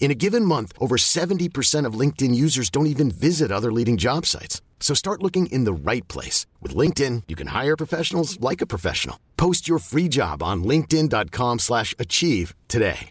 In a given month, over 70% of LinkedIn users don't even visit other leading job sites. So start looking in the right place. With LinkedIn, you can hire professionals like a professional. Post your free job on linkedin.com slash achieve today.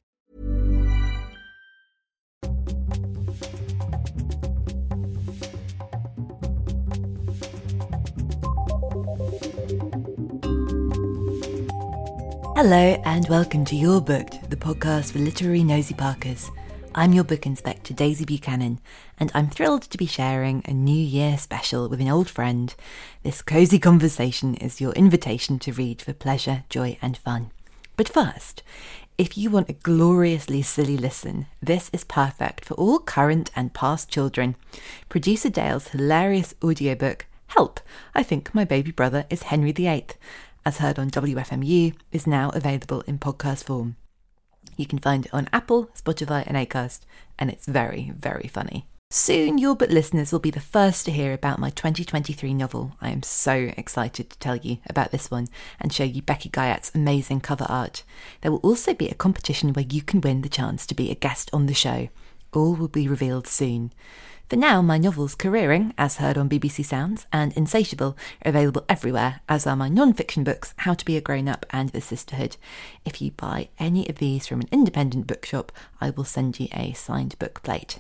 Hello and welcome to You're Booked, the podcast for literary nosy parkers. I'm your book inspector, Daisy Buchanan, and I'm thrilled to be sharing a New Year special with an old friend. This cosy conversation is your invitation to read for pleasure, joy, and fun. But first, if you want a gloriously silly listen, this is perfect for all current and past children. Producer Dale's hilarious audiobook, Help! I Think My Baby Brother is Henry VIII, as heard on WFMU, is now available in podcast form. You can find it on Apple, Spotify, and Acast, and it's very, very funny. Soon, your but listeners will be the first to hear about my 2023 novel. I am so excited to tell you about this one and show you Becky Guyat's amazing cover art. There will also be a competition where you can win the chance to be a guest on the show. All will be revealed soon. For now, my novels Careering, as heard on BBC Sounds, and Insatiable are available everywhere, as are my non fiction books How to Be a Grown Up and The Sisterhood. If you buy any of these from an independent bookshop, I will send you a signed book plate.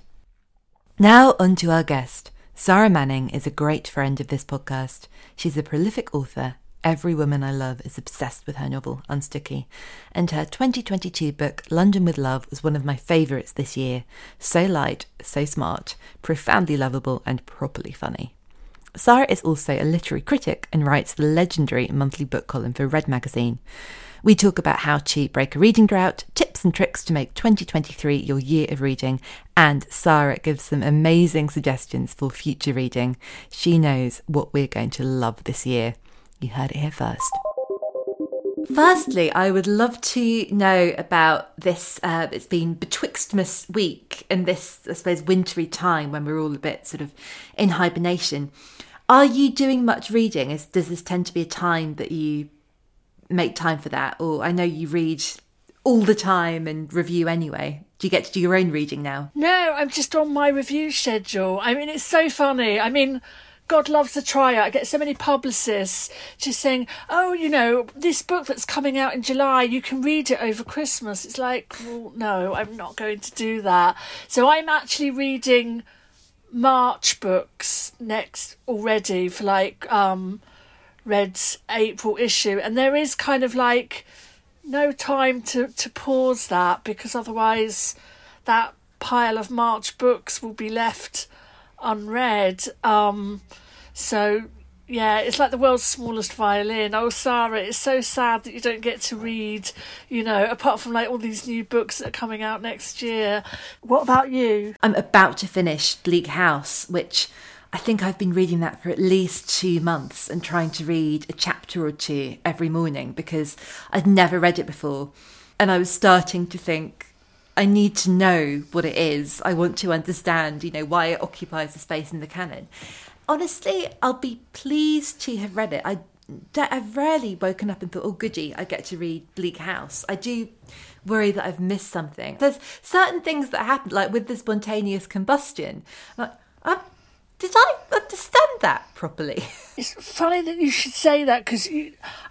Now, on to our guest. Sarah Manning is a great friend of this podcast. She's a prolific author Every woman I love is obsessed with her novel, Unsticky, and her 2022 book, London with Love, was one of my favourites this year. So light, so smart, profoundly lovable, and properly funny. Sarah is also a literary critic and writes the legendary monthly book column for Red Magazine. We talk about how to break a reading drought, tips and tricks to make 2023 your year of reading, and Sarah gives some amazing suggestions for future reading. She knows what we're going to love this year. You heard it here first. Firstly, I would love to know about this. Uh, it's been Betwixtmas week and this, I suppose, wintry time when we're all a bit sort of in hibernation. Are you doing much reading? Is, does this tend to be a time that you make time for that? Or I know you read all the time and review anyway. Do you get to do your own reading now? No, I'm just on my review schedule. I mean, it's so funny. I mean, God loves a tryout. I get so many publicists just saying, "Oh, you know, this book that's coming out in July, you can read it over Christmas." It's like, well, no, I'm not going to do that. So I'm actually reading March books next already for like um Red's April issue, and there is kind of like no time to to pause that because otherwise that pile of March books will be left unread. Um, so yeah, it's like the world's smallest violin. Oh, Sarah, it's so sad that you don't get to read, you know, apart from like all these new books that are coming out next year. What about you? I'm about to finish Bleak House, which I think I've been reading that for at least two months and trying to read a chapter or two every morning because I'd never read it before. And I was starting to think, I need to know what it is. I want to understand, you know, why it occupies the space in the canon. Honestly, I'll be pleased to have read it. I, I've rarely woken up and thought, oh, goody, I get to read Bleak House. I do worry that I've missed something. There's certain things that happen, like with the spontaneous combustion. Like, um, did I understand that properly? It's funny that you should say that because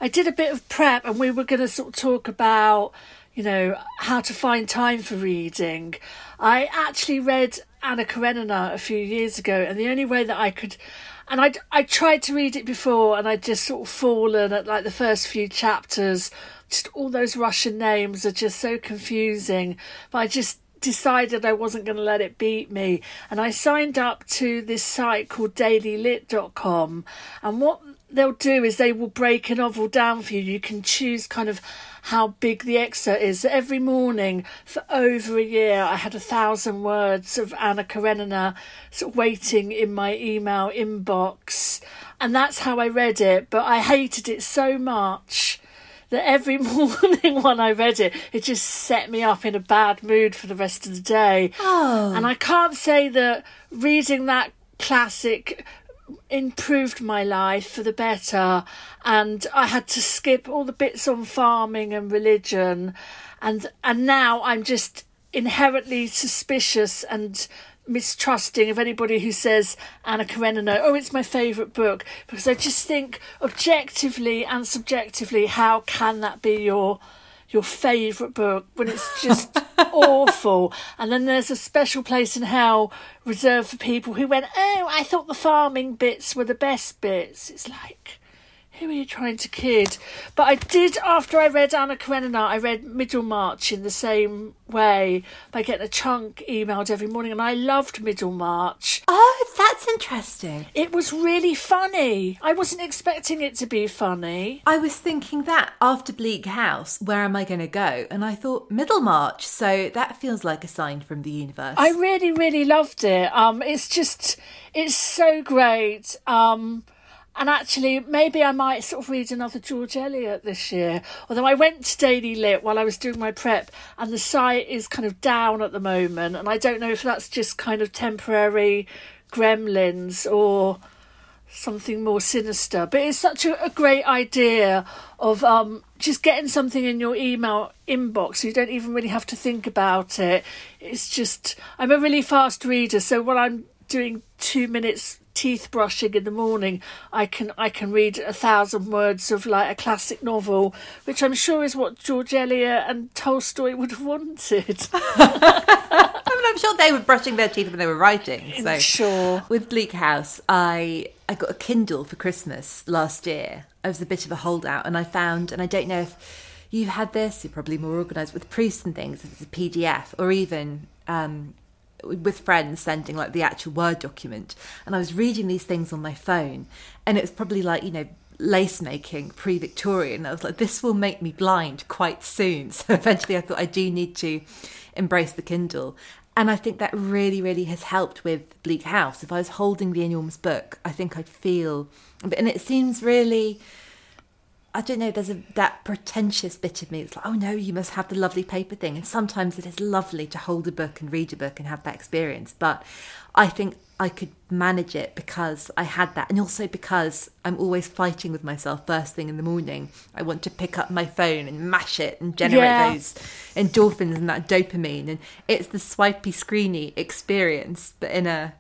I did a bit of prep and we were going to sort of talk about you know, how to find time for reading. I actually read Anna Karenina a few years ago, and the only way that I could, and I I tried to read it before, and I'd just sort of fallen at like the first few chapters. Just all those Russian names are just so confusing. But I just decided I wasn't going to let it beat me, and I signed up to this site called DailyLit.com, and what they'll do is they will break a novel down for you. You can choose kind of how big the excerpt is. Every morning for over a year, I had a thousand words of Anna Karenina sort of waiting in my email inbox. And that's how I read it, but I hated it so much that every morning when I read it, it just set me up in a bad mood for the rest of the day. Oh. And I can't say that reading that classic improved my life for the better and I had to skip all the bits on farming and religion and and now I'm just inherently suspicious and mistrusting of anybody who says Anna Karenina, oh, it's my favourite book, because I just think objectively and subjectively, how can that be your your favourite book when it's just awful. And then there's a special place in hell reserved for people who went, Oh, I thought the farming bits were the best bits. It's like, who are you trying to kid? But I did, after I read Anna Karenina, I read Middlemarch in the same way by getting a chunk emailed every morning, and I loved Middlemarch. Oh, that's interesting. It was really funny. I wasn't expecting it to be funny. I was thinking that after Bleak House, where am I going to go? And I thought Middlemarch, so that feels like a sign from the universe. I really, really loved it. Um, it's just, it's so great. Um, and actually, maybe I might sort of read another George Eliot this year. Although I went to Daily Lit while I was doing my prep, and the site is kind of down at the moment, and I don't know if that's just kind of temporary gremlins or something more sinister. But it's such a, a great idea of um, just getting something in your email inbox. So you don't even really have to think about it. It's just I'm a really fast reader, so when I'm doing two minutes teeth brushing in the morning, I can I can read a thousand words of like a classic novel, which I'm sure is what George Eliot and Tolstoy would have wanted. I mean, I'm sure they were brushing their teeth when they were writing. So Sure. With Bleak House, I I got a Kindle for Christmas last year. I was a bit of a holdout, and I found, and I don't know if you've had this. You're probably more organised with proofs and things. If it's a PDF or even um, with friends sending like the actual Word document. And I was reading these things on my phone, and it was probably like you know lace making pre-Victorian. I was like, this will make me blind quite soon. So eventually, I thought I do need to embrace the Kindle. And I think that really, really has helped with Bleak House. If I was holding the enormous book, I think I'd feel, and it seems really, I don't know, there's a, that pretentious bit of me that's like, oh no, you must have the lovely paper thing. And sometimes it is lovely to hold a book and read a book and have that experience. But I think I could manage it because I had that. And also because I'm always fighting with myself first thing in the morning. I want to pick up my phone and mash it and generate Yeah. those endorphins and that dopamine. And it's the swipey, screeny experience, but in a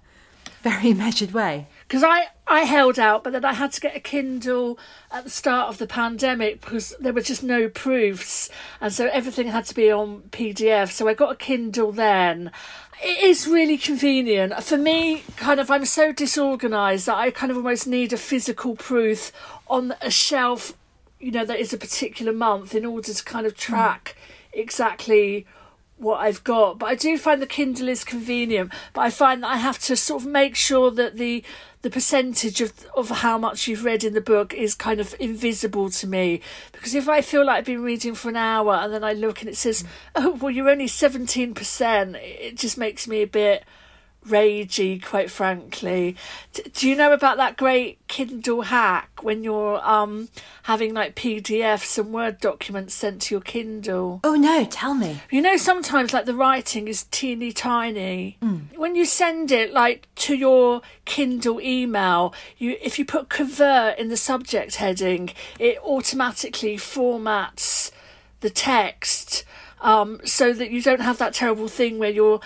very measured way. Because I, I held out, but then I had to get a Kindle at the start of the pandemic because there were just no proofs, and so everything had to be on PDF. So I got a Kindle then. It is really convenient for me. Kind of, I'm so disorganised that I kind of almost need a physical proof on a shelf, you know, that is a particular month in order to kind of mm. track exactly what I've got. But I do find the Kindle is convenient. But I find that I have to sort of make sure that the the percentage of of how much you've read in the book is kind of invisible to me. Because if I feel like I've been reading for an hour and then I look and it says, "Oh, well, you're only seventeen percent," it just makes me a bit ragey, quite frankly. D- do you know about that great Kindle hack when you're um having like PDFs and Word documents sent to your Kindle? Oh no, tell me. You know, sometimes like the writing is teeny tiny. When you send it like to your Kindle email, you if you put convert in the subject heading, it automatically formats the text um, so that you don't have that terrible thing where you're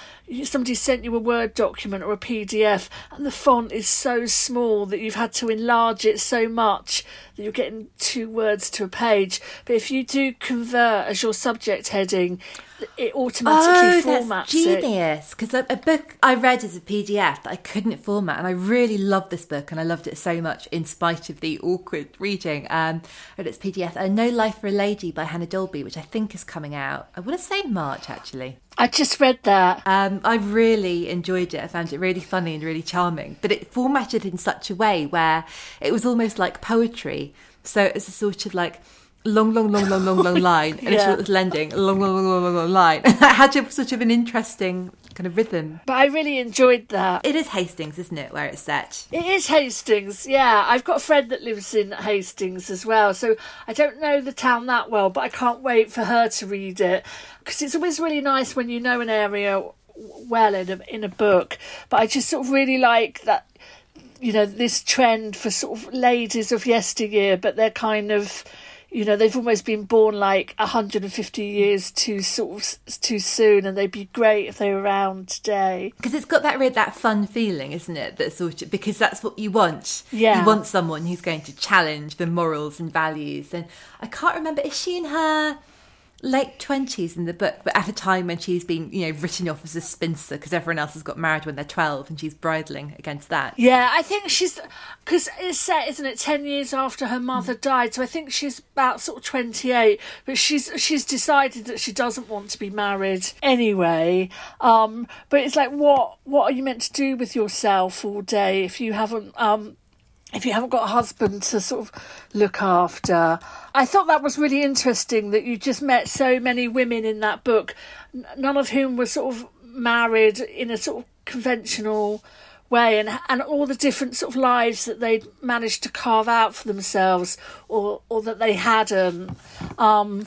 somebody sent you a Word document or a PDF and the font is so small that you've had to enlarge it so much that you're getting two words to a page. But if you do convert as your subject heading, it automatically oh, formats that's genius. Because a, a, book I read as a PDF that I couldn't format, and I really loved this book, and I loved it so much in spite of the awkward reading. Um, read its PDF, uh, No Life for a Lady by Hannah Dolby, which I think is coming out. I want to say March actually. I just read that. Um, I really enjoyed it. I found it really funny and really charming. But it formatted in such a way where it was almost like poetry. So it's a sort of like long, long, long, long, long, long line, and yeah. a short little ending, a long, long, long, long, long, long line. it had sort of an interesting kind of rhythm. But I really enjoyed that. It is Hastings, isn't it, where it's set? It is Hastings, yeah. I've got a friend that lives in Hastings as well, so I don't know the town that well, but I can't wait for her to read it because it's always really nice when you know an area well in a, in a book. But I just sort of really like that you know this trend for sort of ladies of yesteryear, but they're kind of you know they've almost been born like 150 mm. years too sort of too soon and they'd be great if they were around today. Because it's got that that fun feeling isn't it? That sort of because that's what you want. Yeah. you want someone who's going to challenge the morals and values and i can't remember is she in her late 20s in the book, but at a time when she's been, you know, written off as a spinster because everyone else has got married when they're 12 and she's bridling against that. Yeah, I think she's, because it's set, isn't it, 10 years after her mother died, so I think she's about sort of 28, but she's she's decided that she doesn't want to be married anyway. Um, but it's like, what what are you meant to do with yourself all day if you haven't um, if you haven't got a husband to sort of look after. I thought that was really interesting that you just met so many women in that book, none of whom were sort of married in a sort of conventional way and and all the different sort of lives that they'd managed to carve out for themselves or or that they hadn't um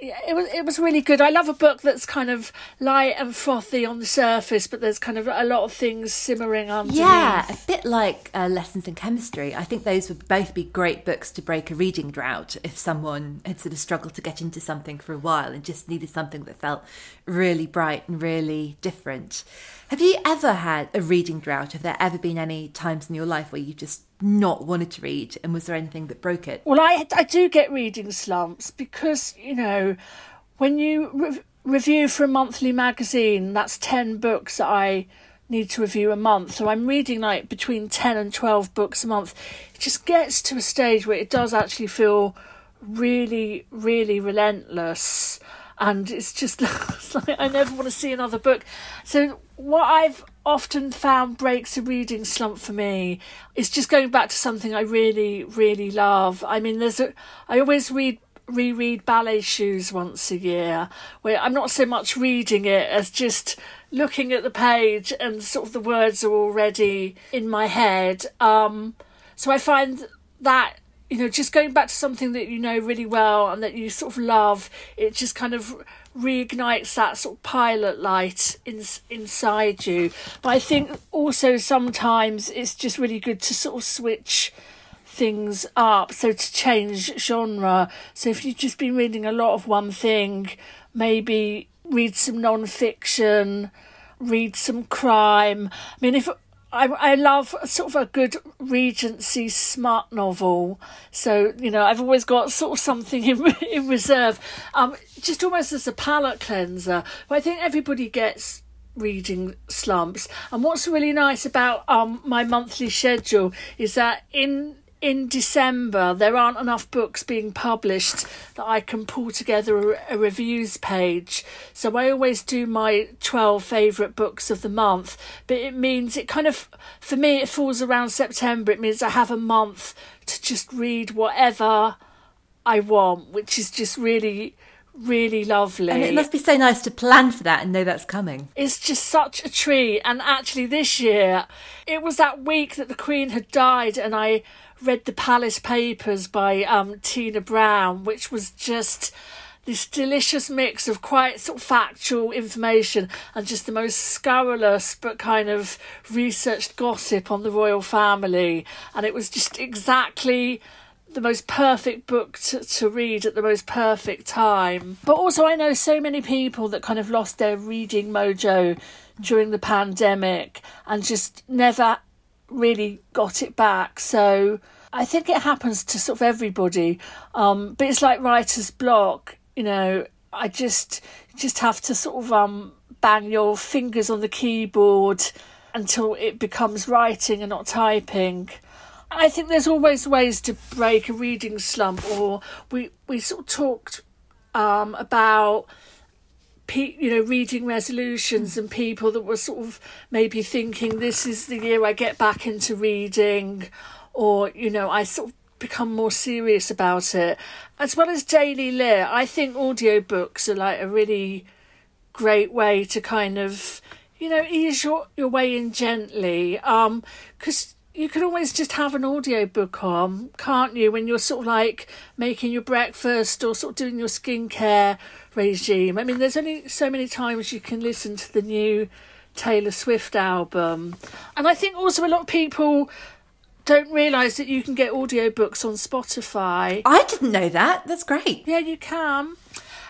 it was it was really good. I love a book that's kind of light and frothy on the surface, but there's kind of a lot of things simmering underneath. Yeah, a bit like uh, Lessons in Chemistry. I think those would both be great books to break a reading drought if someone had sort of struggled to get into something for a while and just needed something that felt really bright and really different. Have you ever had a reading drought? Have there ever been any times in your life where you just not wanted to read and was there anything that broke it? Well i i do get reading slumps because you know when you re- review for a monthly magazine that's 10 books that i need to review a month. So i'm reading like between 10 and 12 books a month. It just gets to a stage where it does actually feel really really relentless. And it's just it's like I never want to see another book. So what I've often found breaks a reading slump for me It's just going back to something I really really love. I mean, there's a I always read reread ballet shoes once a year where I'm not so much reading it as just looking at the page and sort of the words are already in my head. Um, so I find that you know, just going back to something that you know really well and that you sort of love, it just kind of reignites that sort of pilot light in, inside you. But I think also sometimes it's just really good to sort of switch things up, so to change genre. So if you've just been reading a lot of one thing, maybe read some non fiction, read some crime. I mean, if I, I love sort of a good Regency smart novel. So, you know, I've always got sort of something in, in reserve, um, just almost as a palate cleanser. But I think everybody gets reading slumps. And what's really nice about um, my monthly schedule is that in in December, there aren't enough books being published that I can pull together a, a, reviews page. So I always do my 12 favourite books of the month. But it means it kind of, for me, it falls around September. It means I have a month to just read whatever I want, which is just really really lovely. And it must be so nice to plan for that and know that's coming. It's just such a treat. And actually, this year, it was that week that the Queen had died, and I read the Palace Papers by um, Tina Brown, which was just this delicious mix of quite sort of factual information and just the most scurrilous but kind of researched gossip on the royal family. And it was just exactly the most perfect book to, to read at the most perfect time. But also, I know so many people that kind of lost their reading mojo during the pandemic and just never really got it back. So I think it happens to sort of everybody. Um, but it's like writer's block, you know. I just just have to sort of um, bang your fingers on the keyboard until it becomes writing and not typing. I think there's always ways to break a reading slump, or we we sort of talked um, about you know reading resolutions and people that were sort of maybe thinking this is the year I get back into reading, or you know I sort of become more serious about it, as well as daily lit. I think audiobooks are like a really great way to kind of you know ease your, your way in gently um because you can always just have an audiobook on, can't you, when you're sort of like making your breakfast or sort of doing your skincare regime. I mean, there's only so many times you can listen to the new Taylor Swift album. And I think also a lot of people don't realise that you can get audiobooks on Spotify. I didn't know that. That's great. Yeah, you can.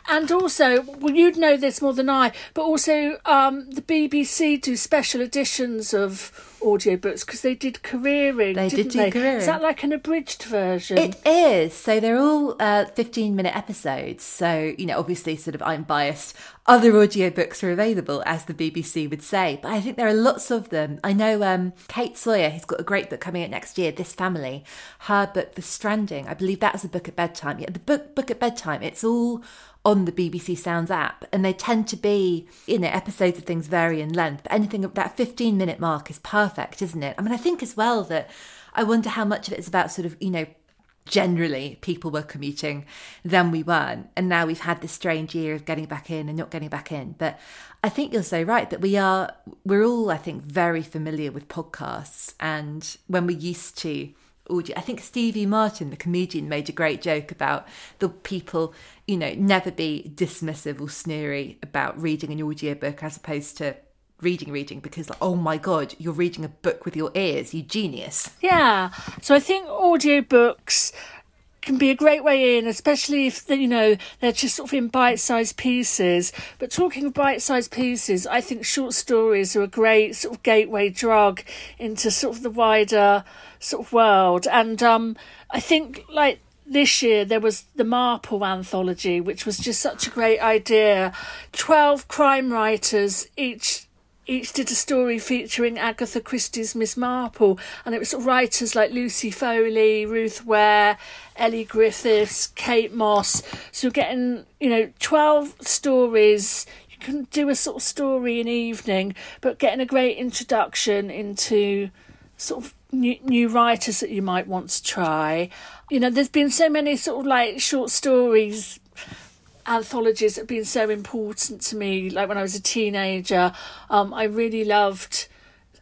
And also, well, you'd know this more than I, but also um, the BBC do special editions of audiobooks because they did careering. They did do they? careering. Is that like an abridged version? It is. So they're all uh, 15 minute episodes. So, you know, obviously, sort of, I'm biased. Other audiobooks are available, as the BBC would say, but I think there are lots of them. I know um, Kate Sawyer, who's got a great book coming out next year, This Family. Her book, The Stranding, I believe that's a book at bedtime. Yeah, the book, book at bedtime, it's all on the BBC Sounds app, and they tend to be, you know, episodes of things vary in length, but anything that 15 minute mark is perfect, isn't it? I mean, I think as well that I wonder how much of it is about sort of, you know, generally people were commuting, then we weren't. And now we've had this strange year of getting back in and not getting back in. But I think you're so right that we are, we're all, I think, very familiar with podcasts. And when we used to, audio. I think Stevie Martin, the comedian, made a great joke about the people, you know, never be dismissive or sneery about reading an audiobook as opposed to reading reading because like, oh my god you're reading a book with your ears you genius yeah so i think audiobooks can be a great way in, especially if you know they're just sort of in bite-sized pieces. But talking of bite-sized pieces, I think short stories are a great sort of gateway drug into sort of the wider sort of world. And um, I think like this year there was the Marple anthology, which was just such a great idea. Twelve crime writers, each each did a story featuring Agatha Christie's Miss Marple, and it was writers like Lucy Foley, Ruth Ware, Elly Griffiths, Kate Mosse. So getting, you know, 12 stories. You can do a sort of story in evening, but getting a great introduction into sort of new, new writers that you might want to try. You know, there's been so many sort of like short stories anthologies have been so important to me. Like when I was a teenager, um, I really loved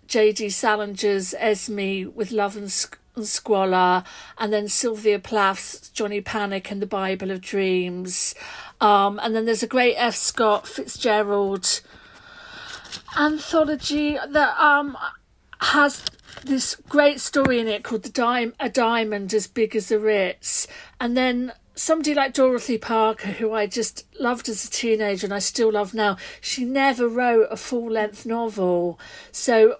J.D. Salinger's Esme with Love and, and Squalor, and then Sylvia Plath's Johnny Panic and the Bible of Dreams. Um, and then there's a great F. Scott Fitzgerald anthology that um, has this great story in it called the Di- a diamond as big as the Ritz, and then somebody like Dorothy Parker, who I just loved as a teenager and I still love now, she never wrote a full length novel. So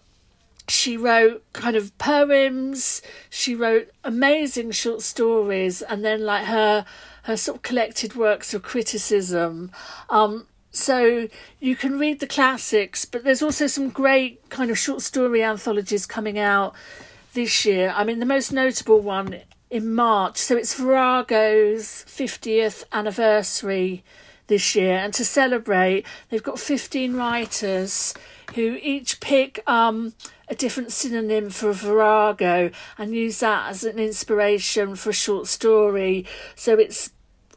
she wrote kind of poems, she wrote amazing short stories, and then like her her sort of collected works of criticism. Um, so you can read the classics, but there's also some great kind of short story anthologies coming out this year. I mean, the most notable one in March. So it's Virago's 50th anniversary this year. And to celebrate, they've got 15 writers who each pick um, a different synonym for Virago and use that as an inspiration for a short story. So it's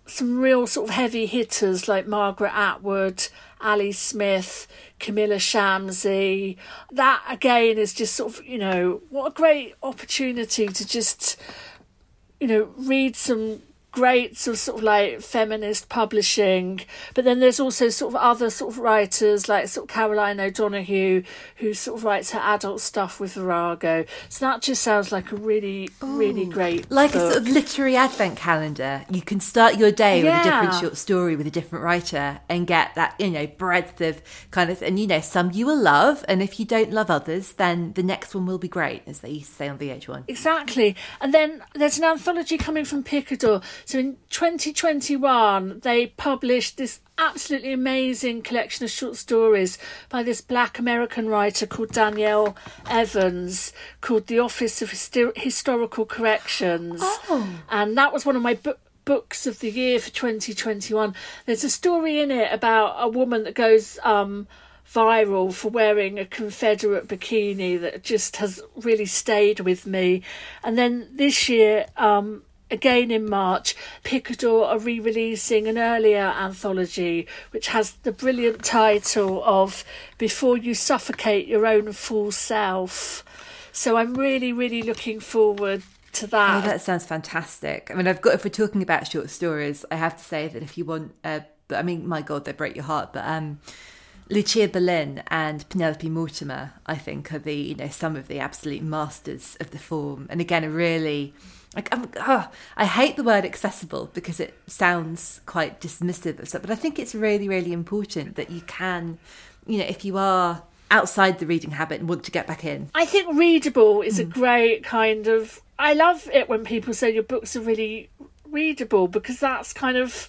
some real sort of heavy hitters like Margaret Atwood, Ali Smith, Kamila Shamsie. That again is just sort of, you know, what a great opportunity to just you know, read some greats of sort of like feminist publishing, but then there's also sort of other sort of writers like sort of Caroline O'Donoghue who sort of writes her adult stuff with Virago. So that just sounds like a really, really great Like book. a sort of literary advent calendar. You can start your day with a different short story with a different writer and get that, you know, breadth of kind of, and you know, some you will love. And if you don't love others, then the next one will be great, as they used to say on VH1. Exactly. And then there's an anthology coming from Picador. So in 2021, they published this absolutely amazing collection of short stories by this black American writer called Danielle Evans called The Office of Histo- Historical Corrections. Oh. And that was one of my bo- books of the year for 2021. There's a story in it about a woman that goes um, viral for wearing a Confederate bikini that just has really stayed with me. And then this year, um, again in March, Picador are re releasing an earlier anthology which has the brilliant title of Before You Suffocate Your Own Fool Self. So I'm really, really looking forward to that. Oh, that. sounds fantastic. I mean, I've got, if we're talking about short stories, I have to say that if you want, uh, I mean, my God, they break your heart, but, um, Lucia Berlin and Penelope Mortimer, I think, are the you know some of the absolute masters of the form. And again, a really like oh, I hate the word accessible because it sounds quite dismissive of stuff, but I think it's really really important that you can, you know, if you are outside the reading habit and want to get back in. I think readable is a Hmm. great kind of. I love it when people say your books are really readable because that's kind of.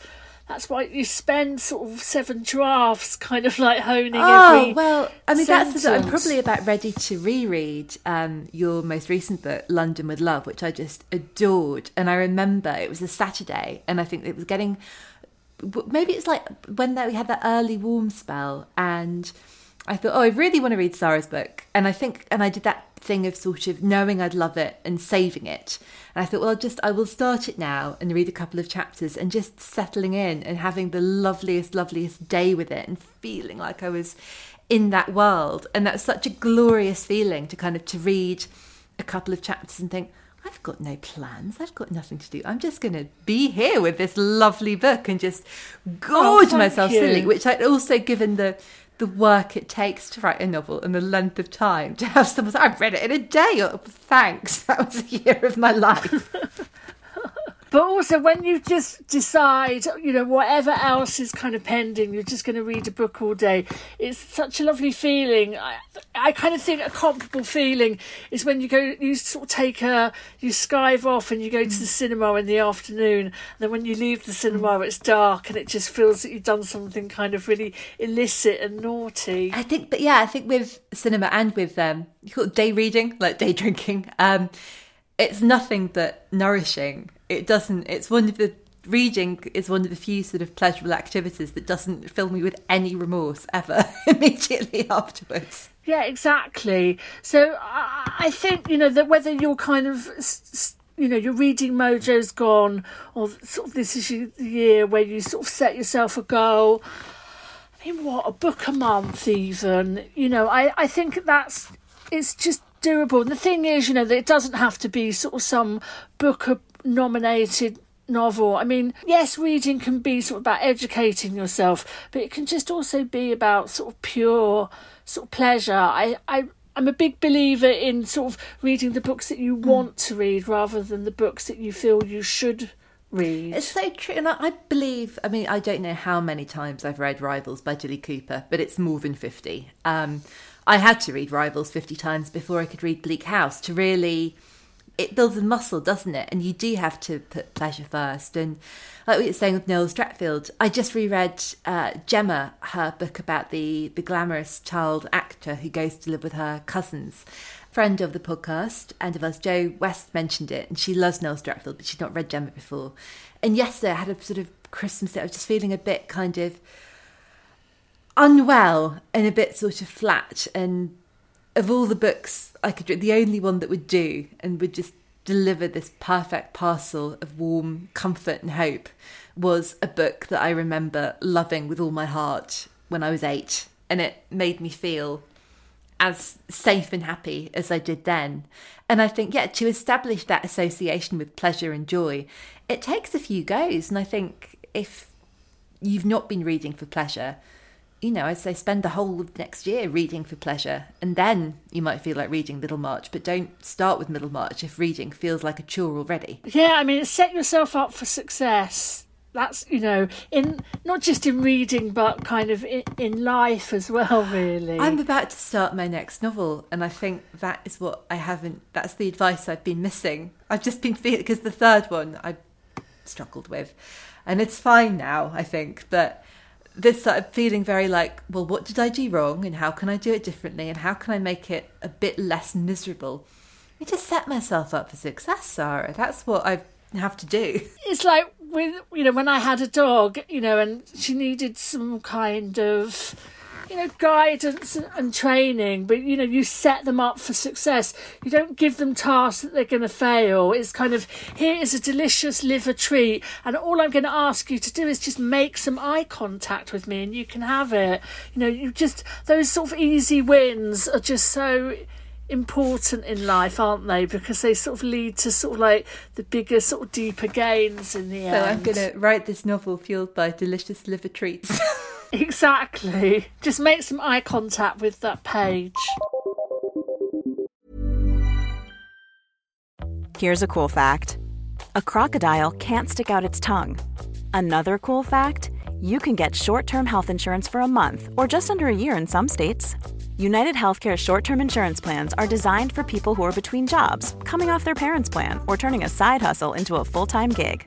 That's why you spend sort of seven drafts, kind of like honing Oh every. well, I mean that's the, I'm probably about ready to reread um, your most recent book, London with Love, which I just adored. And I remember it was a Saturday, and I think it was getting maybe it's like when we had that early warm spell, and I thought, oh, I really want to read Sarah's book, and I think, and I did that thing of sort of knowing I'd love it and saving it. And I thought, well, I'll just I will start it now and read a couple of chapters and just settling in and having the loveliest, loveliest day with it and feeling like I was in that world. And that was such a glorious feeling to kind of to read a couple of chapters and think, I've got no plans. I've got nothing to do. I'm just going to be here with this lovely book and just gorge oh, thank myself you. silly. Which I'd also given the the work it takes to write a novel and the length of time to have someone say, I've read it in a day. Oh, thanks. That was a year of my life. But also, when you just decide, you know, whatever else is kind of pending, you're just going to read a book all day. It's such a lovely feeling. I, I kind of think a comparable feeling is when you go, you sort of take a, you skive off and you go to the cinema in the afternoon. And then when you leave the cinema, it's dark and it just feels that you've done something kind of really illicit and naughty. I think, but yeah, I think with cinema and with um, you call it day reading, like day drinking, um, it's nothing but nourishing. It doesn't. It's one of the reading is one of the few sort of pleasurable activities that doesn't fill me with any remorse ever immediately afterwards. Yeah, exactly. So I think you know that whether you're kind of you know your reading mojo's gone, or sort of this is the year where you sort of set yourself a goal. I mean, what a book a month, even. You know, I I think that's it's just doable. And the thing is, you know, that it doesn't have to be sort of some Booker nominated novel. I mean, yes, reading can be sort of about educating yourself, but it can just also be about sort of pure sort of pleasure. I, I I'm a big believer in sort of reading the books that you want to read rather than the books that you feel you should read. It's so true, and I, I believe. I mean, I don't know how many times I've read Rivals by Jilly Cooper, but it's more than fifty. Um, I had to read Rivals fifty times before I could read Bleak House to really. It builds a muscle, doesn't it? And you do have to put pleasure first. And like we were saying with Noel Streatfeild, I just reread uh, Gemma, her book about the the glamorous child actor who goes to live with her cousins friend of the podcast and of us, Joe West, mentioned it, and she loves Noel Streatfeild, but she'd not read Gemma before. And yesterday I had a sort of Christmas day, I was just feeling a bit kind of unwell and a bit sort of flat. And of all the books I could read, the only one that would do and would just deliver this perfect parcel of warm comfort and hope was a book that I remember loving with all my heart when I was eight. And it made me feel as safe and happy as I did then. And I think, yeah, to establish that association with pleasure and joy, it takes a few goes. And I think if you've not been reading for pleasure, you know, I'd say spend the whole of next year reading for pleasure. And then you might feel like reading Middlemarch, but don't start with Middlemarch if reading feels like a chore already. Yeah, I mean, set yourself up for success that's you know in not just in reading but kind of in, in, life as well really i'm about to start my next novel and i think that is what i haven't that's the advice i've been missing i've just been feeling because the third one i struggled with and it's fine now i think but this sort of feeling very like well what did i do wrong and how can i do it differently and how can i make it a bit less miserable? I just set myself up for success sarah. That's what i have to do. It's like with you know when I had a dog, you know, and she needed some kind of you know guidance and training, but you know you set them up for success. You don't give them tasks that they're going to fail. It's kind of here is a delicious liver treat, and all I'm going to ask you to do is just make some eye contact with me, and you can have it. You know, you just those sort of easy wins are just so important in life, aren't they? Because they sort of lead to sort of like the bigger, sort of deeper gains in the so end. So I'm going to write this novel fueled by delicious liver treats. exactly. Just make some eye contact with that page. Here's a cool fact a crocodile can't stick out its tongue. Another cool fact you can get short term health insurance for a month or just under a year in some states. United Healthcare short term insurance plans are designed for people who are between jobs, coming off their parents' plan, or turning a side hustle into a full time gig.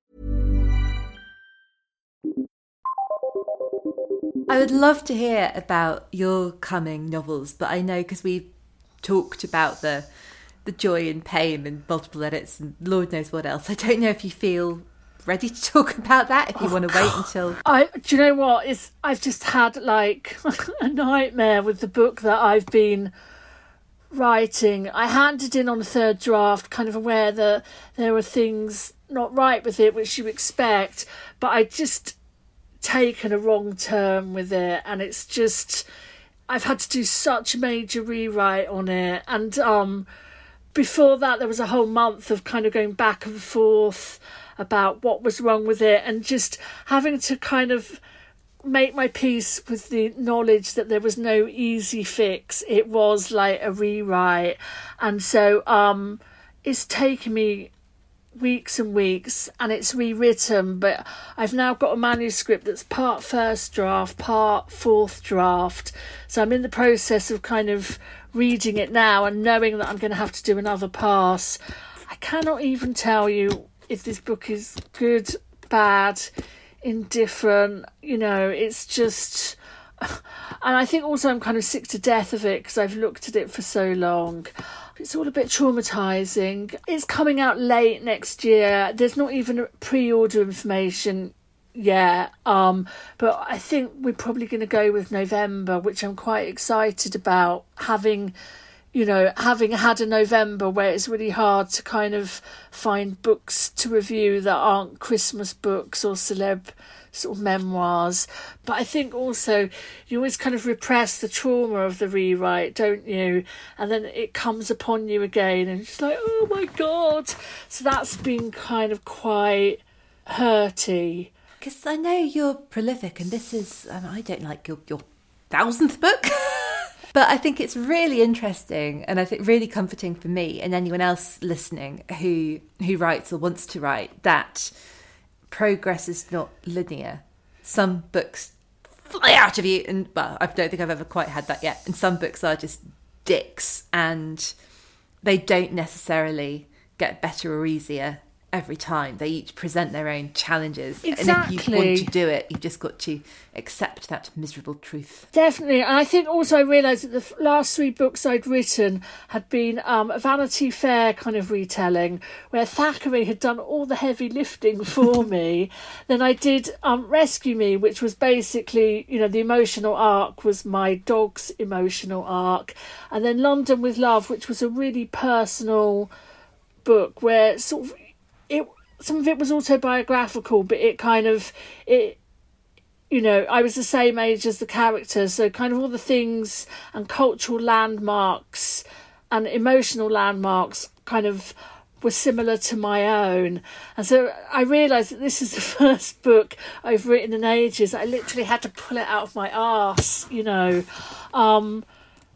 I would love to hear about your coming novels, but I know because we've talked about the the joy and pain and multiple edits and Lord knows what else. I don't know if you feel ready to talk about that. If you oh, want to wait until I, do you know what? It's I've just had like a nightmare with the book that I've been writing. I handed in on a third draft, kind of aware that there were things not right with it, which you expect, but I just taken a wrong turn with it and it's just I've had to do such a major rewrite on it. And um before that there was a whole month of kind of going back and forth about what was wrong with it and just having to kind of make my peace with the knowledge that there was no easy fix. It was like a rewrite. And so um it's taken me weeks and weeks and it's rewritten but i've now got a manuscript that's part first draft part fourth draft. So i'm in the process of kind of reading it now and knowing that i'm going to have to do another pass. I cannot even tell you if this book is good bad indifferent you know it's just and i think also i'm kind of sick to death of it because i've looked at it for so long it's all a bit traumatizing. It's coming out late next year. There's not even pre-order information yet. Um, but I think we're probably going to go with November, which I'm quite excited about having you know, having had a November where it's really hard to kind of find books to review that aren't Christmas books or celeb sort of memoirs. But I think also you always kind of repress the trauma of the rewrite, don't you? And then it comes upon you again and it's like, oh my God. So that's been kind of quite hurty. Because I know you're prolific and this is, um, I don't like your, your thousandth book. But I think it's really interesting and I think really comforting for me and anyone else listening who who writes or wants to write that progress is not linear. Some books fly out of you and well, I don't think I've ever quite had that yet. And some books are just dicks and they don't necessarily get better or easier every time. They each present their own challenges. Exactly. And if you want to do it, you've just got to accept that miserable truth. Definitely. And I think also I realised that the last three books I'd written had been um, a Vanity Fair kind of retelling, where Thackeray had done all the heavy lifting for me. then I did um, Rescue Me, which was basically, you know, the emotional arc was my dog's emotional arc. And then London with Love, which was a really personal book where sort of it some of it was autobiographical, but it kind of it you know, I was the same age as the character, so kind of all the things and cultural landmarks and emotional landmarks kind of were similar to my own. And so I realised that this is the first book I've written in ages. I literally had to pull it out of my arse, you know. Um,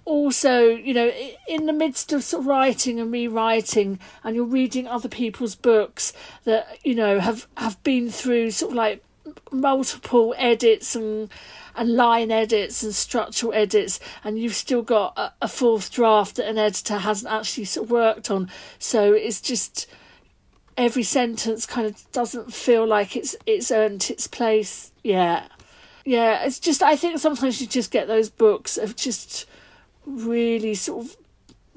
also, you know, in the midst of sort of writing and rewriting, and you're reading other people's books that you know have have been through sort of like multiple edits and and line edits and structural edits, and you've still got a, a fourth draft that an editor hasn't actually sort of worked on. So it's just every sentence kind of doesn't feel like it's it's earned its place yet. Yeah, it's just I think sometimes you just get those books of just really sort of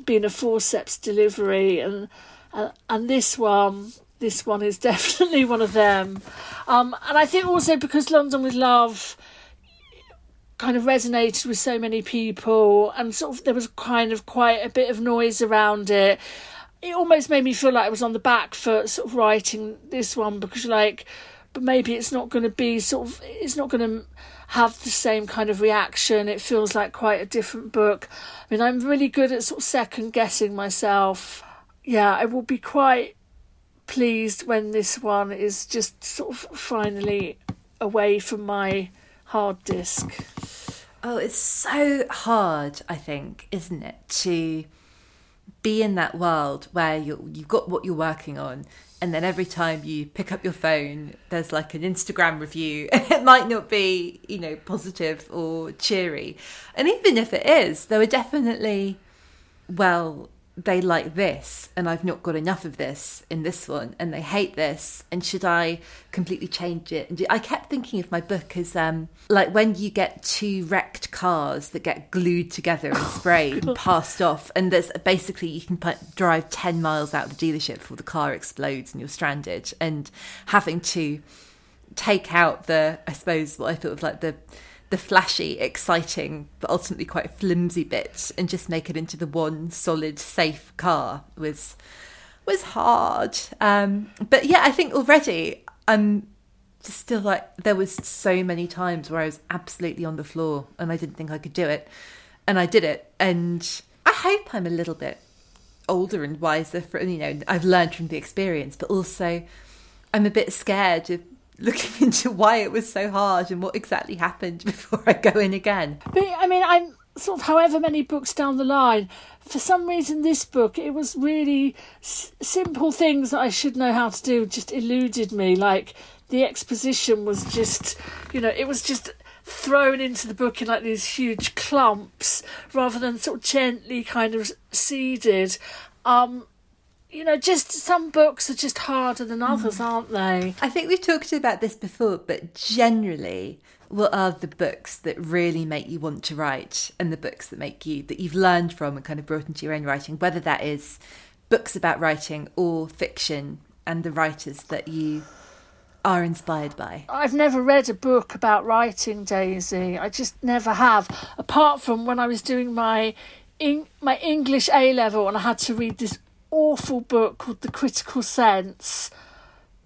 been a forceps delivery and uh, and this one this one is definitely one of them. Um, and i think also because london with love kind of resonated with so many people and sort of there was kind of quite a bit of noise around it it almost made me feel like i was on the back foot sort of writing this one because like but maybe it's not going to be sort of it's not going to have the same kind of reaction. It feels like quite a different book. I mean, I'm really good at sort of second guessing myself. Yeah, I will be quite pleased when this one is just sort of finally away from my hard disk. Oh, it's so hard, I think, isn't it, to be in that world where you you've got what you're working on and then every time you pick up your phone there's like an instagram review. It might not be you know positive or cheery. And even if it is there are definitely well they like this and I've not got enough of this in this one and they hate this and should I completely change it? And I kept thinking of my book as um, like when you get two wrecked cars that get glued together and sprayed and passed off and there's basically you can put, drive 10 miles out of the dealership before the car explodes and you're stranded and having to take out the I suppose what I thought of like the the flashy, exciting, but ultimately quite flimsy bits and just make it into the one solid, safe car was was hard. Um, but yeah, I think already I'm just still like there was so many times where I was absolutely on the floor and I didn't think I could do it, and I did it. And I hope I'm a little bit older and wiser for you know I've learned from the experience, but also I'm a bit scared of looking into why it was so hard and what exactly happened before I go in again. But I mean, I'm sort of however many books down the line. For some reason, this book it was really s- simple things that I should know how to do just eluded me. Like the exposition was just, you know, it was just thrown into the book in like these huge clumps rather than sort of gently kind of seeded. Um, you know, just some books are just harder than others, mm. aren't they? I think we've talked about this before, but generally, what are the books that really make you want to write and the books that make you, that you've learned from and kind of brought into your own writing, whether that is books about writing or fiction and the writers that you are inspired by? I've never read a book about writing, Daisy. I just never have. Apart from when I was doing my in, my English A level and I had to read this awful book called The Critical Sense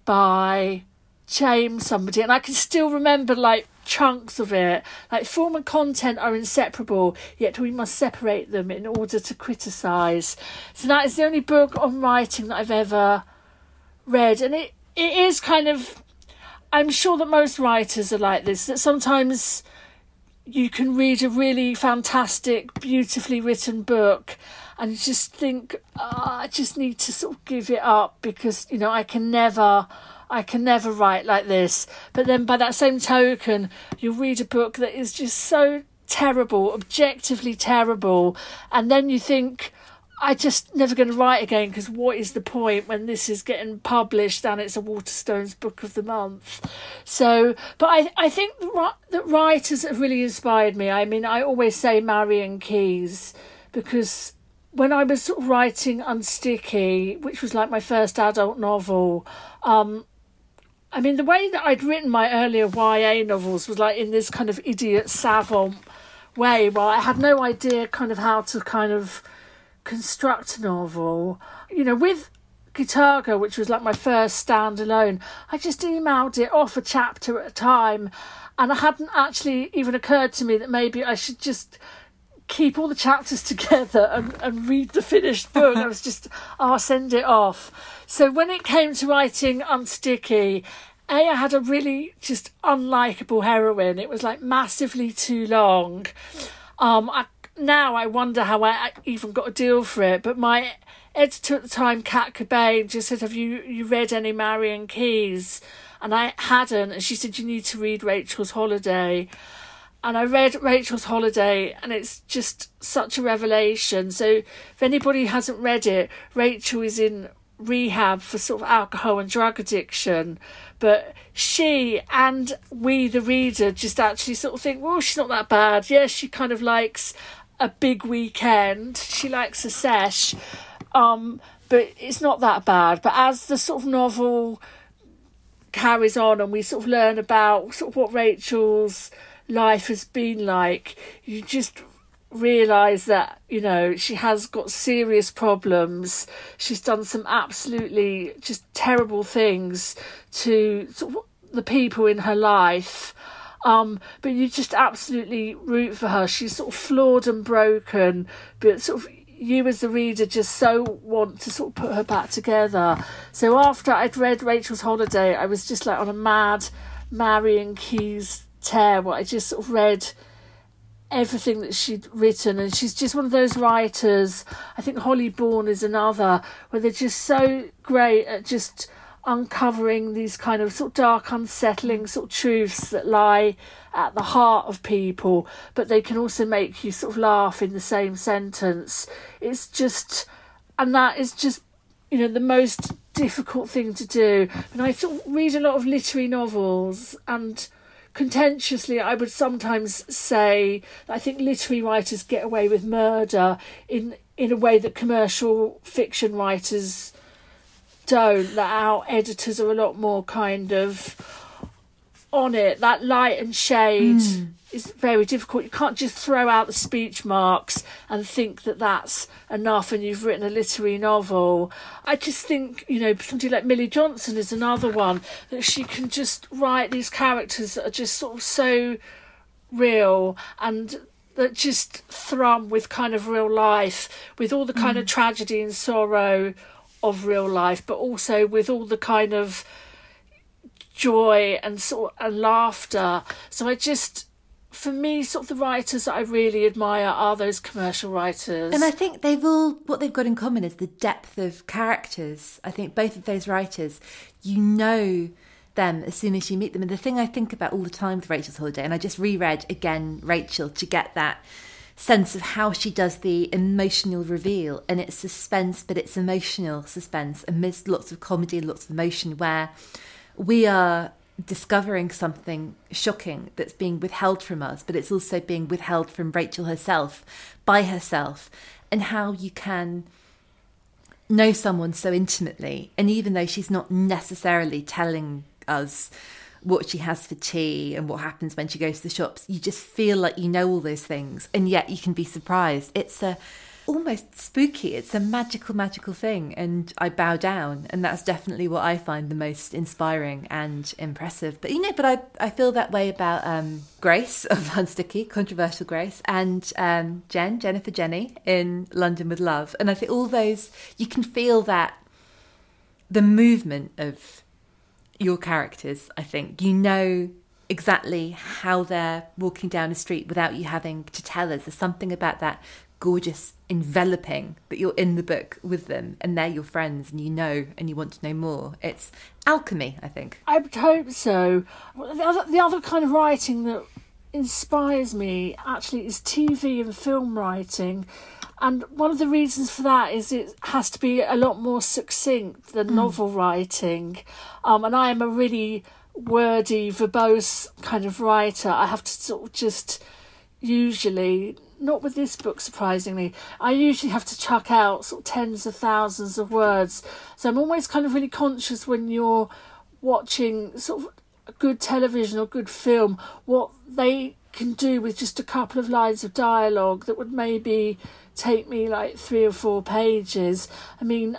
by James somebody and I can still remember like chunks of it. Like form and content are inseparable, yet we must separate them in order to criticise. So that is the only book on writing that I've ever read. And it, it is kind of I'm sure that most writers are like this, that sometimes you can read a really fantastic, beautifully written book and just think, oh, I just need to sort of give it up because, you know, I can never I can never write like this. But then by that same token, you read a book that is just so terrible, objectively terrible, and then you think, I just never going to write again because what is the point when this is getting published and it's a Waterstones Book of the Month? So, but I I think that writers have really inspired me. I mean, I always say Marian Keyes because when I was writing Unsticky, which was like my first adult novel, um, I mean, the way that I'd written my earlier YA novels was like in this kind of idiot savant way, where I had no idea kind of how to kind of construct a novel. You know, with Guitar Girl, which was like my first standalone, I just emailed it off a chapter at a time, and it hadn't actually even occurred to me that maybe I should just keep all the chapters together and, and read the finished book. I was just, oh, I'll send it off. So when it came to writing Unsticky, A, I had a really just unlikable heroine. It was like massively too long. Um, I, now I wonder how I even got a deal for it, but my editor at the time, Kat Cobain, just said, Have you, you read any Marian Keyes? And I hadn't, and she said, You need to read Rachel's Holiday and I read Rachel's Holiday, and it's just such a revelation. So, if anybody hasn't read it, Rachel is in rehab for sort of alcohol and drug addiction, but she and we, the reader, just actually sort of think, well, she's not that bad. Yes, she kind of likes a big weekend, she likes a sesh, um, but it's not that bad. But as the sort of novel carries on, and we sort of learn about sort of what Rachel's life has been like, you just realize that you know she has got serious problems. She's done some absolutely just terrible things to sort of the people in her life. Um, but you just absolutely root for her. She's sort of flawed and broken but sort of you as the reader just so want to sort of put her back together. So after i'd read rachel's holiday i was just like on a mad Marian Keyes tear what I just sort of read everything that she'd written and she's just one of those writers I think Holly Bourne is another where they're just so great at just uncovering these kind of sort of dark unsettling sort of truths that lie at the heart of people but they can also make you sort of laugh in the same sentence. It's just and that is just you know the most difficult thing to do. And I sort of read a lot of literary novels and contentiously, I would sometimes say I think literary writers get away with murder in in a way that commercial fiction writers don't. That our editors are a lot more kind of on it. That light and shade. Mm is very difficult. You can't just throw out the speech marks and think that that's enough and you've written a literary novel. I just think, you know, somebody like Milly Johnson is another one that she can just write these characters that are just sort of so real and that just thrum with kind of real life, with all the kind mm. of tragedy and sorrow of real life, but also with all the kind of joy and sort of and laughter. So I just for me, sort of the writers that I really admire are those commercial writers. And I think they've all, what they've got in common is the depth of characters. I think both of those writers, you know them as soon as you meet them. And the thing I think about all the time with Rachel's Holiday, and I just reread again Rachel to get that sense of how she does the emotional reveal. And it's suspense, but it's emotional suspense amidst lots of comedy, and lots of emotion, where we are discovering something shocking that's being withheld from us, but it's also being withheld from Rachel herself, by herself, and how you can know someone so intimately, and even though she's not necessarily telling us what she has for tea and what happens when she goes to the shops. You just feel like you know all those things, and yet you can be surprised. It's a almost spooky. It's a magical, magical thing, and I bow down, and that's definitely what I find the most inspiring and impressive. But you know, but I I feel that way about um, Grace of Unsticky, controversial Grace, and um, Jen, Jennifer Jenny in London with Love, and I think all those you can feel that the movement of your characters. I think you know exactly how they're walking down a street without you having to tell us. There's something about that gorgeous enveloping that you're in the book with them and they're your friends and you know and you want to know more. It's alchemy, I think. I would hope so. The other, the other kind of writing that inspires me actually is TV and film writing. And one of the reasons for that is it has to be a lot more succinct than mm. novel writing. Um, and I am a really wordy, verbose kind of writer. I have to sort of just usually not with this book surprisingly. I usually have to chuck out sort of tens of thousands of words. So i'm always kind of really conscious when you're watching sort of good television or good film what they can do with just a couple of lines of dialogue that would maybe take me like three or four pages. I mean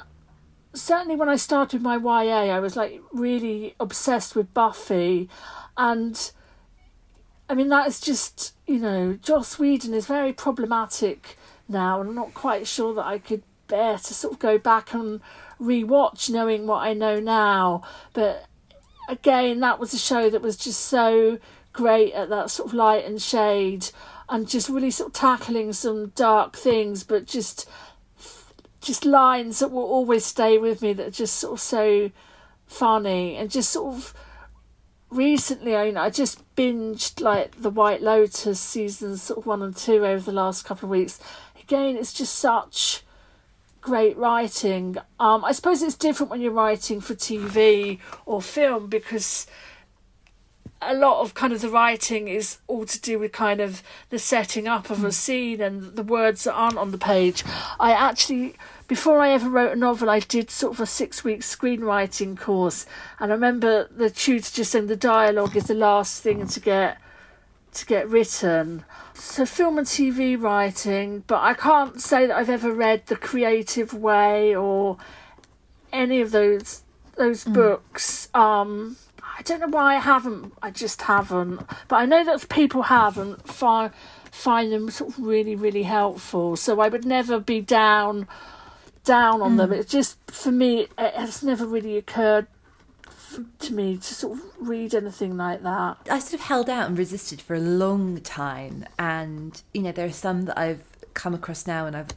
certainly when i started my ya i was like really obsessed with buffy. And I mean, that is just, you know, Joss Whedon is very problematic now, and I'm not quite sure that I could bear to sort of go back and rewatch knowing what I know now. But again, that was a show that was just so great at that sort of light and shade and just really sort of tackling some dark things, but just just lines that will always stay with me that are just sort of so funny and just sort of recently, I, I just binged like the White Lotus seasons sort of one and two over the last couple of weeks. Again, it's just such great writing. Um, I suppose it's different when you're writing for TV or film because a lot of kind of the writing is all to do with kind of the setting up of a scene and the words that aren't on the page. I actually before I ever wrote a novel, I did sort of a six week screenwriting course, and I remember the tutor just saying the dialogue is the last thing to get to get written. So film and TV writing, but I can't say that I've ever read The Creative Way or any of those those mm. books. Um, I don't know why I haven't. I just haven't. But I know that people have and find find them sort of really really helpful. So I would never be down down on mm. them. It's just for me, it has never really occurred to me to sort of read anything like that. I sort of held out and resisted for a long time, and you know there are some that I've come across now, and I've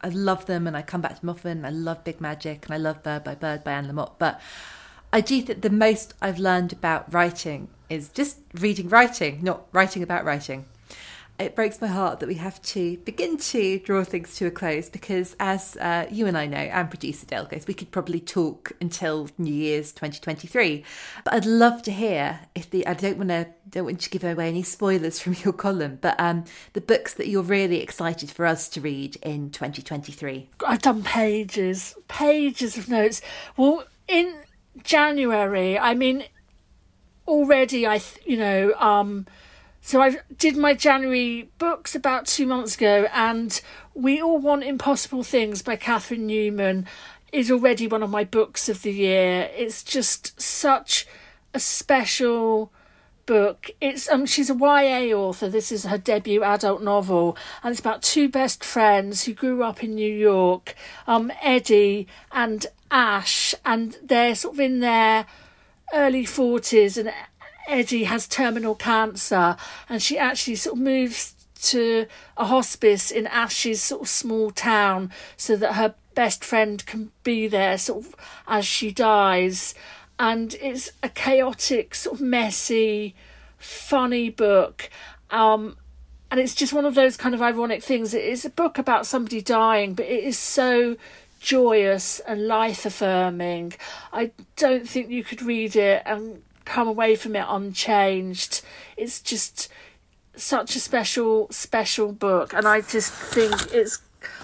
I love them, and I come back to them often. I love Big Magic, and I love Bird by Bird by Anne Lamott, but I do think the most I've learned about writing is just reading writing, not writing about writing it breaks my heart that we have to begin to draw things to a close because, as uh, you and I know, and producer Dale goes, we could probably talk until New Year's 2023. But I'd love to hear if the I don't want to don't want to give away any spoilers from your column, but um, the books that you're really excited for us to read in 2023. I've done pages, pages of notes. Well, in January, I mean, already I, you know, um so I did my January books about two months ago, and We All Want Impossible Things by Catherine Newman is already one of my books of the year. It's just such a special book. It's um she's a YA author. This is her debut adult novel, and it's about two best friends who grew up in New York, um Eddie and Ash, and they're sort of in their early forties, and Eddie has terminal cancer, and she actually sort of moves to a hospice in Ash's sort of small town so that her best friend can be there sort of as she dies. And it's a chaotic, sort of messy, funny book. Um, and it's just one of those kind of ironic things. It is a book about somebody dying, but it is so joyous and life affirming. I don't think you could read it and come away from it unchanged. It's just such a special, special book, and I just think it's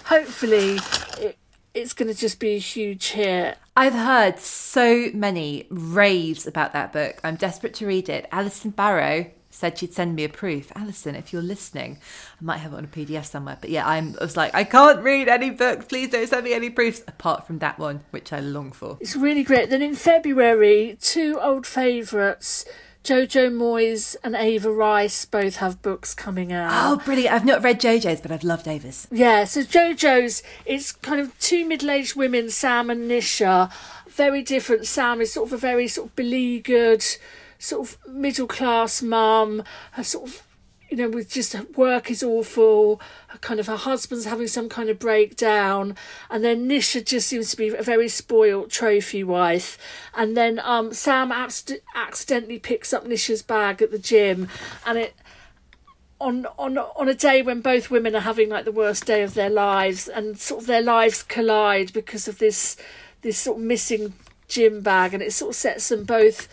hopefully it it's going to just be a huge hit. I've heard so many raves about that book. I'm desperate to read it. Alison Barrow said she'd send me a proof. Alison, if you're listening, I might have it on a PDF somewhere. But yeah, I'm, I was like, I can't read any books. Please don't send me any proofs apart from that one, which I long for. It's really great. Then in February, two old favourites. Jojo Moyes and Eva Rice both have books coming out. Oh, brilliant. I've not read JoJo's, but I've loved Eva's. Yeah, so JoJo's, it's kind of two middle aged women, Sam and Nisha. Very different. Sam is sort of a very sort of beleaguered, sort of middle class mum. Her sort of, you know, with just work is awful. Her kind of her husband's having some kind of breakdown, and then Nisha just seems to be a very spoilt trophy wife. And then um, Sam abst- accidentally picks up Nisha's bag at the gym, and it on on on a day when both women are having like the worst day of their lives and sort of their lives collide because of this this sort of missing gym bag and it sort of sets them both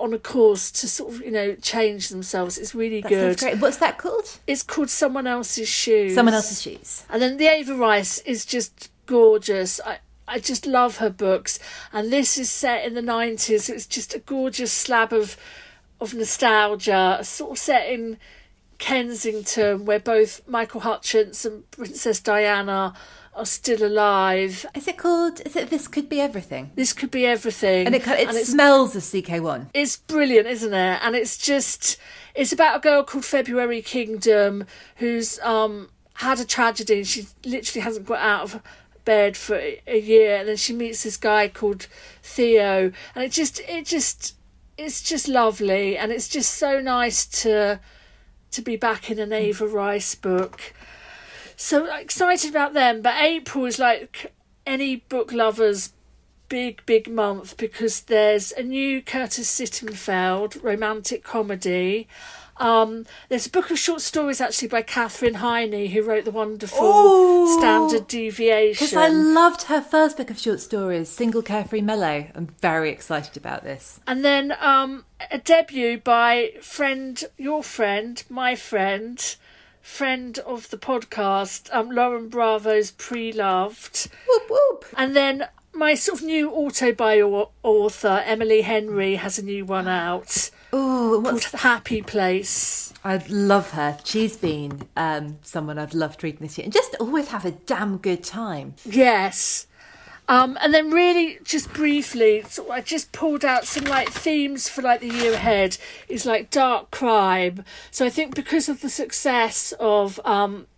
on a course to sort of you know change themselves it's really That good great. What's that called? it's called someone else's shoes Someone else's shoes. and then the Eva Rice is just gorgeous. I, I just love her books. And this is set in the 90s. It's just a gorgeous slab of, of nostalgia, sort of set in Kensington, where both Michael Hutchence and Princess Diana are still alive. Is it called? Is it This Could Be Everything? This could be everything. And it it And smells of CK1. it's brilliant, isn't it? And it's just it's about a girl called February Kingdom who's um had a tragedy and she literally hasn't got out of bed for a year and then she meets this guy called Theo and it just it just it's just lovely and it's just so nice to to be back in an Eva Rice book. So excited about them, but April is like any book lover's big, big month because there's a new Curtis Sittenfeld romantic comedy. Um, there's a book of short stories actually by Katherine Heiny, who wrote the wonderful Ooh. Standard Deviation. Because I loved her first book of short stories, Single Carefree Mellow. I'm very excited about this. And then um, a debut by friend, your friend, my friend, friend of the podcast, um, Lauren Bravo's Pre Loved. Whoop whoop. And then my sort of new autobio author, Emily Henry, has a new one out Oh, called Happy Place. I love her. She's been um, someone I've loved reading this year, and just always have a damn good time. Yes. Um, and then really just briefly, so I just pulled out some like themes for like the year ahead is like dark crime. So I think because of the success of um,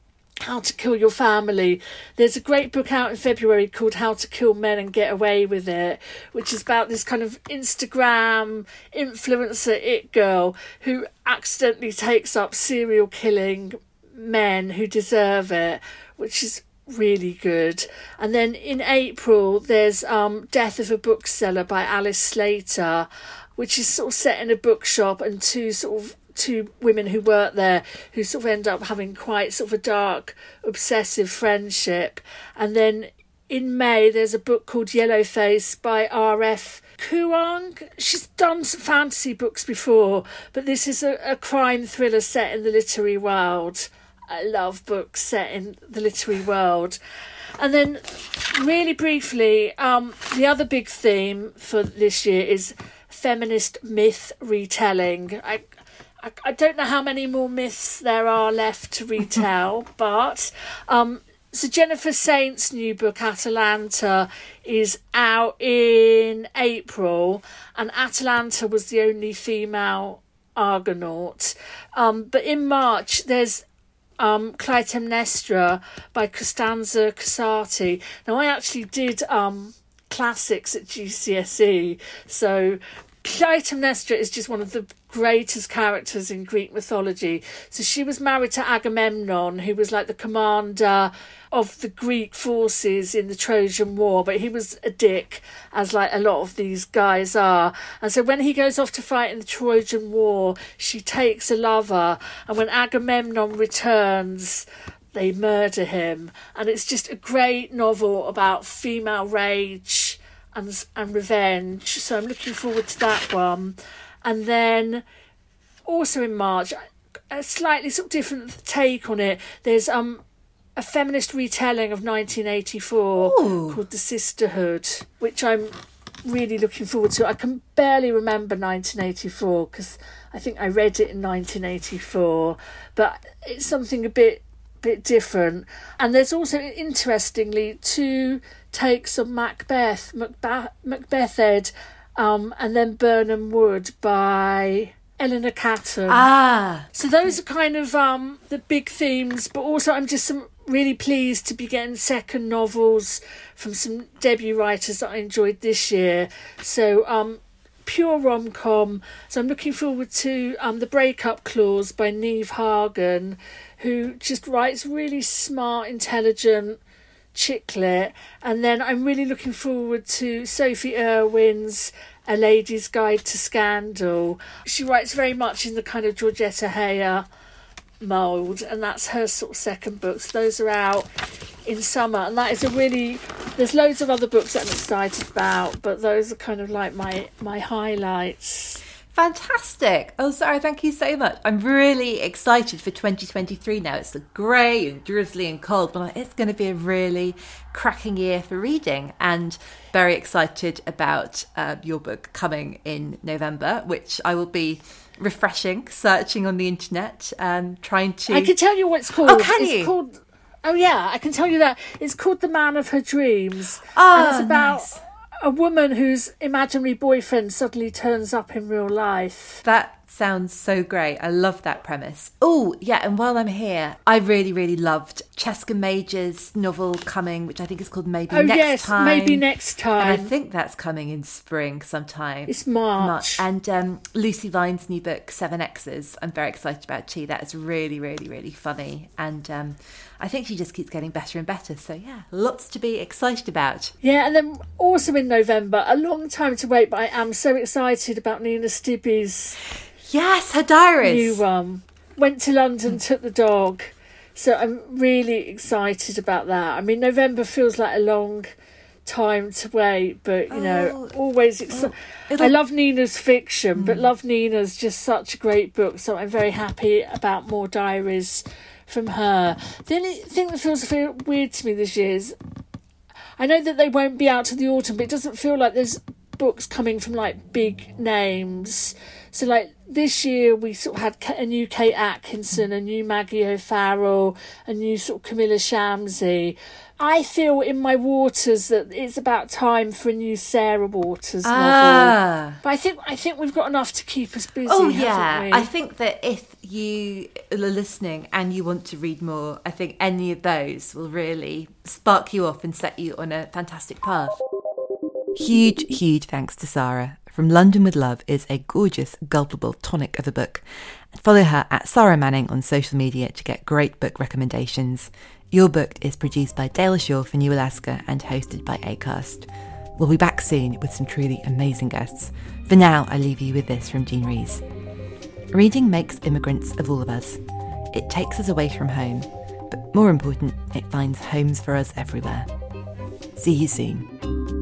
How to Kill Your Family, there's a great book out in February called How to Kill Men and Get Away with It, which is about this kind of Instagram influencer it girl who accidentally takes up serial killing men who deserve it, which is really good. And then in April, there's um, Death of a Bookseller by Alice Slater, which is sort of set in a bookshop and two sort of two women who work there who sort of end up having quite sort of a dark, obsessive friendship. And then in May, there's a book called Yellow Face by R.F. Kuang. She's done some fantasy books before, but this is a, a crime thriller set in the literary world. I love books set in the literary world. And then, really briefly, um, the other big theme for this year is feminist myth retelling. I, I, I don't know how many more myths there are left to retell, but um, so Jennifer Saint's new book Atalanta is out in April, and Atalanta was the only female Argonaut. Um, but in March, there's um, Clytemnestra by Costanza Casati. Now, I actually did um, classics at GCSE, so Clytemnestra is just one of the greatest characters in Greek mythology. So she was married to Agamemnon, who was like the commander of the Greek forces in the Trojan War, but he was a dick, as like a lot of these guys are. And so when he goes off to fight in the Trojan War, she takes a lover, and when Agamemnon returns, they murder him. And it's just a great novel about female rage and and revenge. So I'm looking forward to that one. And then also in March, a slightly sort of different take on it. There's um a feminist retelling of 1984 Ooh. called The Sisterhood, which I'm really looking forward to. I can barely remember 1984 because I think I read it in 1984, but it's something a bit bit different. And there's also interestingly two takes on Macbeth, Macbeth, Macbeth Ed, um, and then Birnam Wood by Eleanor Catton. Ah, So those are kind of um, the big themes, but also I'm just some, really pleased to be getting second novels from some debut writers that I enjoyed this year. So um, pure rom com. So I'm looking forward to um, the Breakup Clause by Niamh Hargan, who just writes really smart, intelligent chick lit. And then I'm really looking forward to Sophie Irwin's A Lady's Guide to Scandal. She writes very much in the kind of Georgette Heyer mould, and that's her sort of second book. So those are out in summer, and that is a really. There's loads of other books that I'm excited about, but those are kind of like my my highlights. Fantastic. Oh, sorry, thank you so much. I'm really excited for 2023 now. It's grey and drizzly and cold, but it's going to be a really cracking year for reading and very excited about uh, your book coming in November, which I will be refreshing, searching on the internet, um, trying to. I can tell you what it's called. Oh, can it's you? called. Oh yeah, I can tell you that it's called The Man of Her Dreams. Oh, and it's about nice. A woman whose imaginary boyfriend suddenly turns up in real life. That sounds so great. I love that premise. Oh, yeah, and while I'm here, I really, really loved Cesca Major's novel coming, which I think is called Maybe Oh Next yes, Time. maybe next And I think that's coming in spring sometime. It's March. And um, Lucy Vine's new book, Seven X's, I'm very excited about too. That is really, really, really funny. And um, I think she just keeps getting better and better. So, yeah, lots to be excited about. Yeah, and then also in November, a long time to wait, but I am so excited about Nina Stibbe's Yes, her diaries. new one. went to London, took the dog. So I'm really excited about that. I mean, November feels like a long time to wait, but you know, oh, always excited. Oh, I love Nina's fiction, but hmm. Love Nina's just such a great book. So I'm very happy about more diaries from her. The only thing that feels a bit weird to me this year is I know that they won't be out to the autumn, but it doesn't feel like there's books coming from like big names. So like this year we sort of had a new Kate Atkinson, a new Maggie O'Farrell, a new sort of Kamila Shamsie. I feel in my waters that it's about time for a new Sarah Waters novel. Ah. But I think I think we've got enough to keep us busy. Oh yeah, we? I think that if you are listening and you want to read more, I think any of those will really spark you off and set you on a fantastic path. Huge, huge thanks to Sarah. From London with Love is a gorgeous, gulpable tonic of a book. Follow her at Sarah Manning on social media to get great book recommendations. You're Booked is produced by Dale Shaw for New Alaska and hosted by ACAST. We'll be back soon with some truly amazing guests. For now, I leave you with this from Jean Rhys. Reading makes immigrants of all of us. It takes us away from home, but more important, it finds homes for us everywhere. See you soon.